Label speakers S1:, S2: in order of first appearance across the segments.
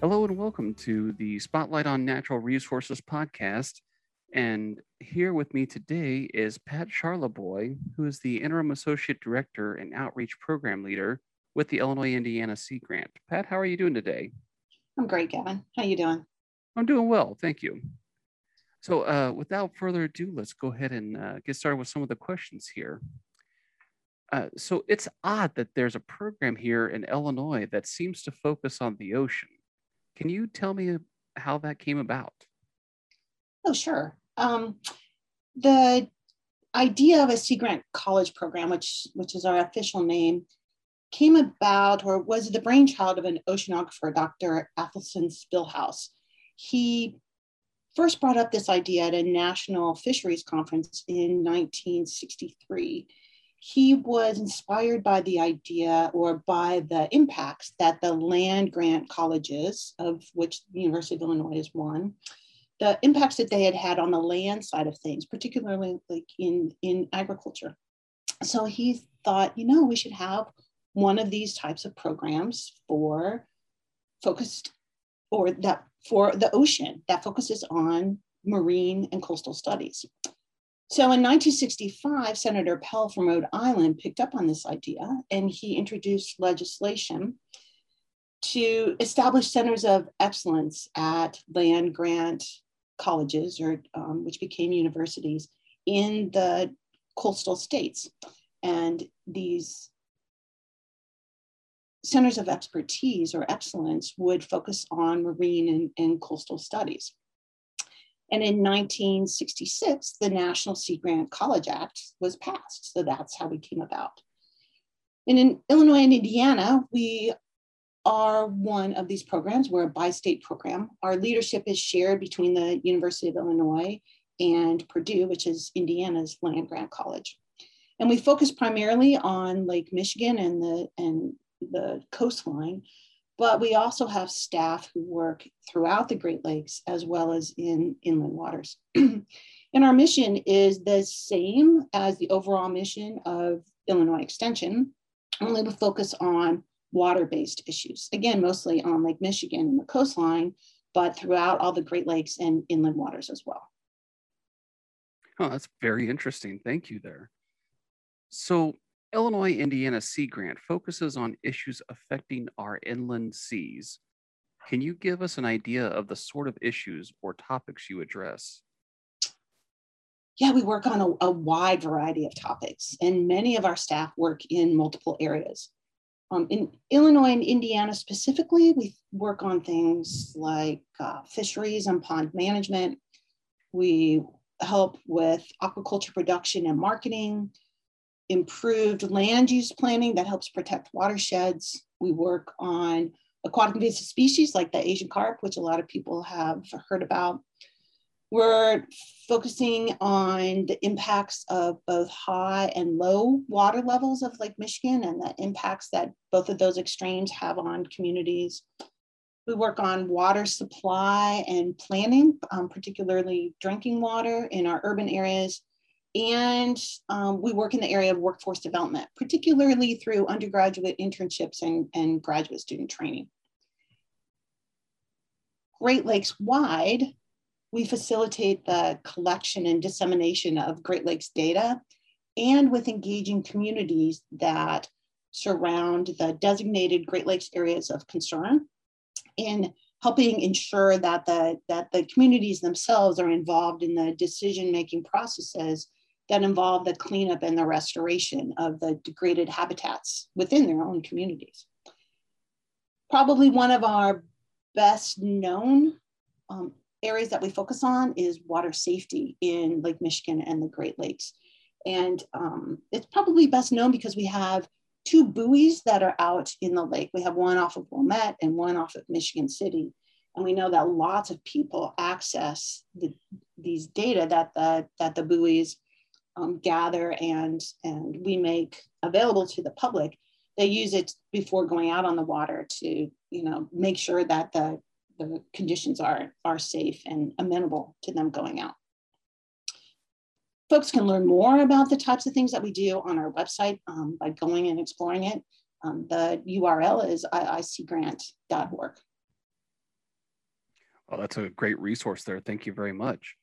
S1: Hello and welcome to the Spotlight on Natural Resources podcast. And here with me today is Pat Charlebois, who is the Interim Associate Director and Outreach Program Leader with the Illinois Indiana Sea Grant. Pat, how are you doing today?
S2: I'm great, Gavin. How are you doing?
S1: I'm doing well, thank you. So uh, without further ado, let's go ahead and uh, get started with some of the questions here. Uh, so it's odd that there's a program here in Illinois that seems to focus on the ocean. Can you tell me how that came about?
S2: Oh, sure. Um, the idea of a Sea Grant College program, which, which is our official name, came about or was the brainchild of an oceanographer, Dr. Athelstan Spilhaus. He first brought up this idea at a national fisheries conference in 1963 he was inspired by the idea or by the impacts that the land grant colleges, of which the University of Illinois is one, the impacts that they had had on the land side of things, particularly like in, in agriculture. So he thought, you know, we should have one of these types of programs for focused or that for the ocean that focuses on marine and coastal studies. So in 1965, Senator Pell from Rhode Island picked up on this idea and he introduced legislation to establish centers of excellence at land grant colleges, or um, which became universities in the coastal states. And these centers of expertise or excellence would focus on marine and, and coastal studies. And in 1966, the National Sea Grant College Act was passed. So that's how we came about. And in Illinois and Indiana, we are one of these programs. We're a bi state program. Our leadership is shared between the University of Illinois and Purdue, which is Indiana's land grant college. And we focus primarily on Lake Michigan and the, and the coastline, but we also have staff who work throughout the Great Lakes as well as in inland waters. and our mission is the same as the overall mission of Illinois Extension, only we focus on water-based issues. Again, mostly on Lake Michigan and the coastline, but throughout all the Great Lakes and inland waters as well.
S1: Oh, that's very interesting. Thank you there. So Illinois Indiana Sea Grant focuses on issues affecting our inland seas. Can you give us an idea of the sort of issues or topics you address?
S2: Yeah, we work on a, a wide variety of topics, and many of our staff work in multiple areas. Um, in Illinois and Indiana specifically, we work on things like uh, fisheries and pond management. We help with aquaculture production and marketing improved land use planning that helps protect watersheds. We work on aquatic invasive species like the Asian carp, which a lot of people have heard about. We're focusing on the impacts of both high and low water levels of Lake Michigan and the impacts that both of those extremes have on communities. We work on water supply and planning, um, particularly drinking water in our urban areas and um, we work in the area of workforce development, particularly through undergraduate internships and, and graduate student training. Great Lakes wide, we facilitate the collection and dissemination of Great Lakes data and with engaging communities that surround the designated Great Lakes areas of concern in helping ensure that the, that the communities themselves are involved in the decision-making processes that involve the cleanup and the restoration of the degraded habitats within their own communities. Probably one of our best known um, areas that we focus on is water safety in Lake Michigan and the Great Lakes. And um, it's probably best known because we have two buoys that are out in the lake. We have one off of Wilmette and one off of Michigan City. And we know that lots of people access the, these data that the, that the buoys um, gather and, and we make available to the public, they use it before going out on the water to, you know, make sure that the, the conditions are, are safe and amenable to them going out. Folks can learn more about the types of things that we do on our website um, by going and exploring it. Um, the URL is iiseagrant.org.
S1: Well, that's a great resource there. Thank you very much.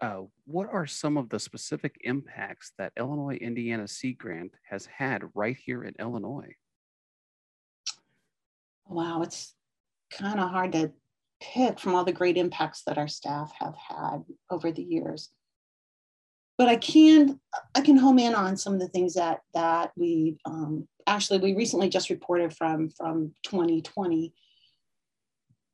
S1: Uh, what are some of the specific impacts that Illinois Indiana Sea Grant has had right here in Illinois?
S2: Wow, it's kind of hard to pick from all the great impacts that our staff have had over the years. But I can I can home in on some of the things that that we um, actually we recently just reported from from 2020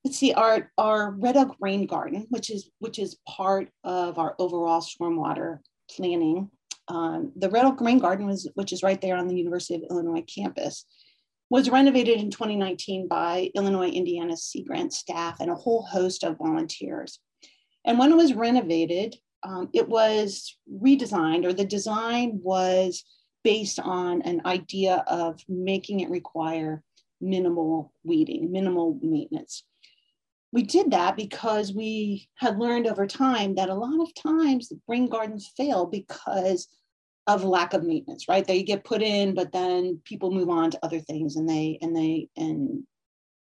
S2: let's see our our red oak rain garden which is which is part of our overall stormwater planning um, the red oak rain garden was which is right there on the university of illinois campus was renovated in 2019 by illinois indiana sea grant staff and a whole host of volunteers. And when it was renovated um, it was redesigned or the design was based on an idea of making it require minimal weeding minimal maintenance we did that because we had learned over time that a lot of times the rain gardens fail because of lack of maintenance right? They get put in but then people move on to other things and they and they and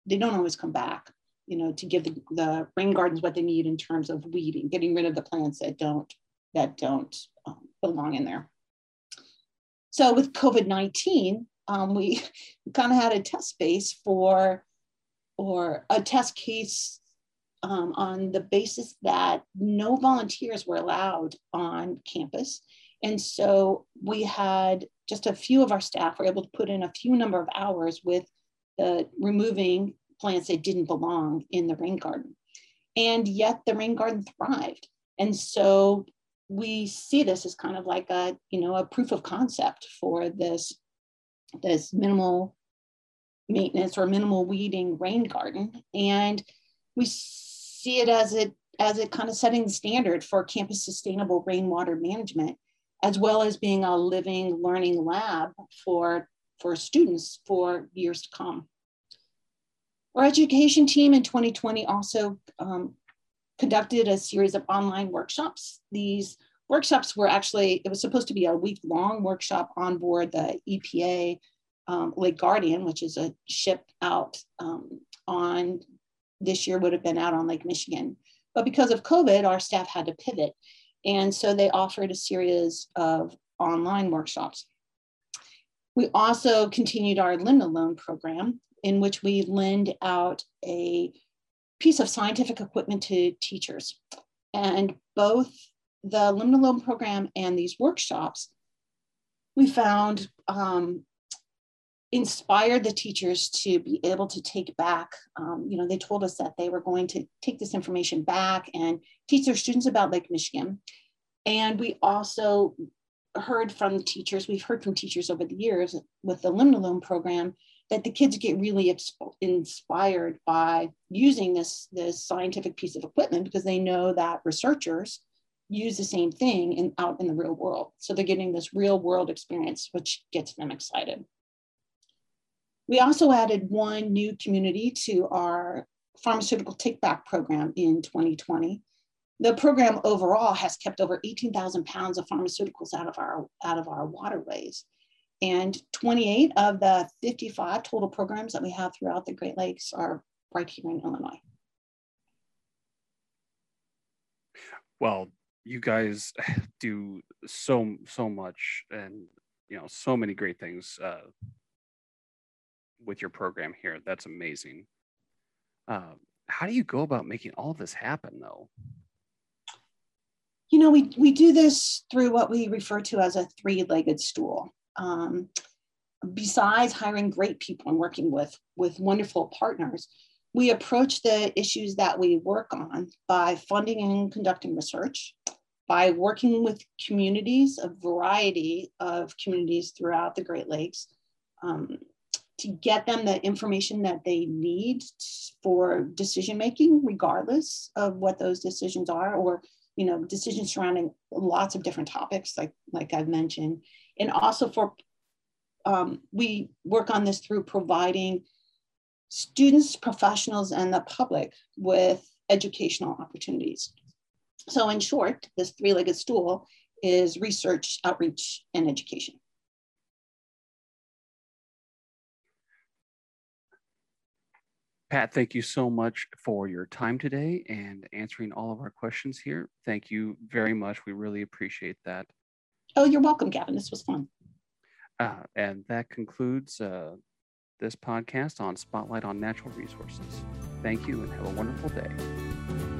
S2: they don't always come back you know to give the, the rain gardens what they need in terms of weeding getting rid of the plants that don't that don't um, belong in there. So with covid-19 um, we kind of had a test space for or a test case um, on the basis that no volunteers were allowed on campus. And so we had just a few of our staff were able to put in a few number of hours with the removing plants that didn't belong in the rain garden. And yet the rain garden thrived. And so we see this as kind of like a, you know, a proof of concept for this, this minimal maintenance or minimal weeding rain garden. And we see it as it as it kind of setting the standard for campus sustainable rainwater management, as well as being a living learning lab for, for students for years to come. Our education team in 2020 also um, conducted a series of online workshops. These workshops were actually, it was supposed to be a week long workshop on board the EPA um, Lake Guardian, which is a ship out um, on this year would have been out on Lake Michigan. But because of COVID, our staff had to pivot. And so they offered a series of online workshops. We also continued our Limno Loan program, in which we lend out a piece of scientific equipment to teachers. And both the Limno Loan program and these workshops, we found um, inspired the teachers to be able to take back um, you know they told us that they were going to take this information back and teach their students about lake michigan. And we also heard from teachers we've heard from teachers over the years with the Limno Loan program that the kids get really inspired by using this this scientific piece of equipment because they know that researchers use the same thing in, out in the real world. So they're getting this real world experience which gets them excited we also added one new community to our pharmaceutical take back program in 2020. The program overall has kept over 18,000 pounds of pharmaceuticals out of our, out of our waterways. And 28 of the 55 total programs that we have throughout the Great Lakes are right here in Illinois.
S1: Well, you guys do so so much and you know so many great things uh, with your program here. That's amazing. Uh, how do you go about making all this happen, though?
S2: You know, we, we do this through what we refer to as a three legged stool. Um, besides hiring great people and working with, with wonderful partners, we approach the issues that we work on by funding and conducting research, by working with communities, a variety of communities throughout the Great Lakes, um, to get them the information that they need for decision making, regardless of what those decisions are, or you know, decisions surrounding lots of different topics, like like I've mentioned, and also for um, we work on this through providing students, professionals, and the public with educational opportunities. So, in short, this three-legged stool is research, outreach, and education.
S1: Pat, thank you so much for your time today and answering all of our questions here. Thank you very much. We really appreciate that.
S2: Oh, you're welcome, Gavin. This was fun.
S1: Uh, and that concludes uh, this podcast on Spotlight on Natural Resources. Thank you and have a wonderful day.